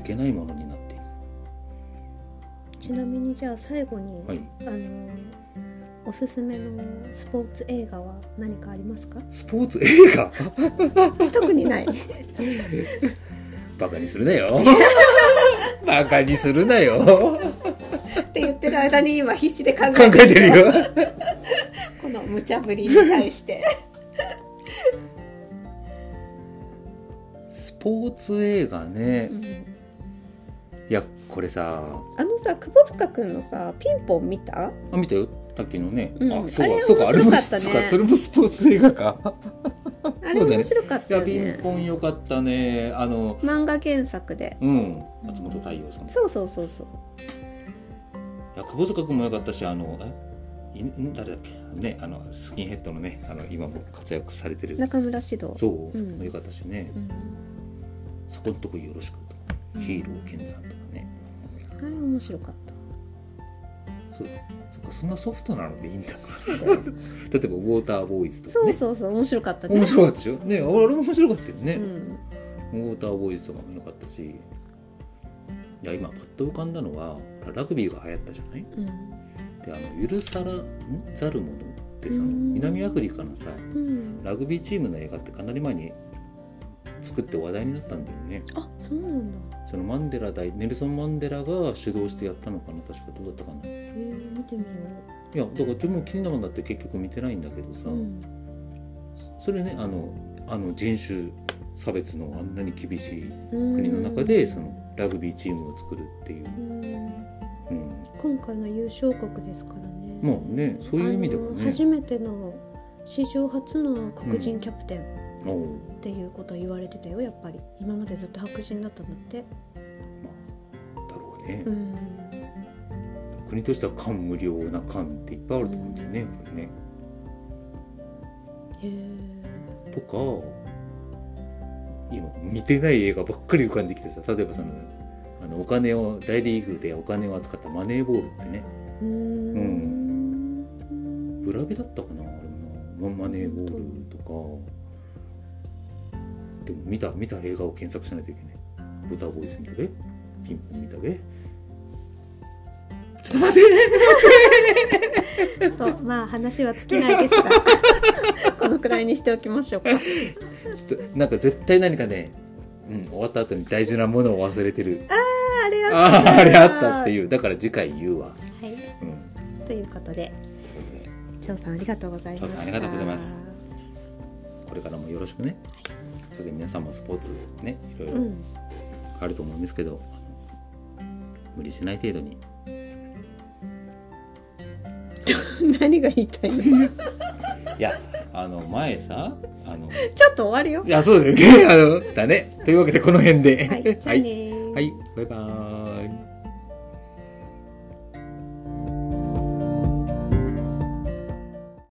分どんどん味気ないものになっていくちなみにじゃあ最後に、はい。あのおすすめのスポーツ映画は何かありますか？スポーツ映画？<laughs> 特にない。<laughs> バカにするなよ。<laughs> バカにするなよ。って言ってる間に今必死で考考えてるよ。この無茶ぶりに対して。スポーツ映画ね。うんいやこれさ。あのさ窪塚くんのさピンポン見た？あ見たよ。さっきのね、うん。あそうかそうかあれも <laughs> そうかそれもスポーツ映画か。あれ面白かっいやピンポンよかったね。あの漫画原作で。うん。松本太陽さん。いそうそうそうそう。や窪塚君もよかったしあのえ？いん？誰だっけ？ねあのスキンヘッドのねあの今も活躍されてる。中村獅童。そう、うん。よかったしね。うん。そこんとこよろしくとヒーロー健さんとかね。あれ面白かっそう。そっかそんなソフトなのでいいんだ。たそうだよ。例えばウォーターボーイズとかね。そうそうそう面白かったね。面白かったでしょ？ねあれも面白かったよね、うん。ウォーターボーイズとかも良かったし。いや今パッと浮かんだのはラグビーが流行ったじゃない？うん。であの許さらん？ざる者ってそのうん。南アフリカのさうん。ラグビーチームの映画ってかなり前に作って話題になったんだよね。あそうなんだ。そのマンデラ大ネルソン・マンデラが主導してやったのかな？確かどうだったかな。へえ見てみよいやだから自分も気になるんだって結局見てないんだけどさ、ううん。それねあのあの人種差別のあんなに厳しい国国の中でそのラグビーチームを作るっていう、うん、今回の優勝国ですからね。まあねそういう意味ではあのね初めての史上初の黒人キャプテンっていうことは言われてたよやっぱり。今までずっと白人だったんだって。だろうね、うん。国としては感無量な感っていっぱいあると思うんだよね、これね。へえ。とか今見てない映画ばっかり浮かんできてさ例えばそのあのお金を大リーグでお金を扱ったマネーボールってね。うーん。ブラビだったかなあれもな。マネーボールとかでも見た見た映画を検索しないといけない。ウォーターボーイズ見たべピンポン見たべちょっと待って。<laughs> とまあ話は尽きないですが。<laughs> このくらいにしておきましょうか。ちょっとなんか絶対何かね、うん、終わった後に大事なものを忘れてる。あれああーあれあったっていう。だから次回言うわ。はい。うん。ということで張さんありがとうございました。張さんありがとうございます。これからもよろしくね。そして皆さんもスポーツねいろいうろん。あると思うんですけど、無理しない程度に。<laughs> 何が言いたいの？<laughs> いやあの前さあのちょっと終わるよ。いやそうだよね。あのだね。というわけでこの辺で。はいじゃあねー。はい、はい、バイバーイ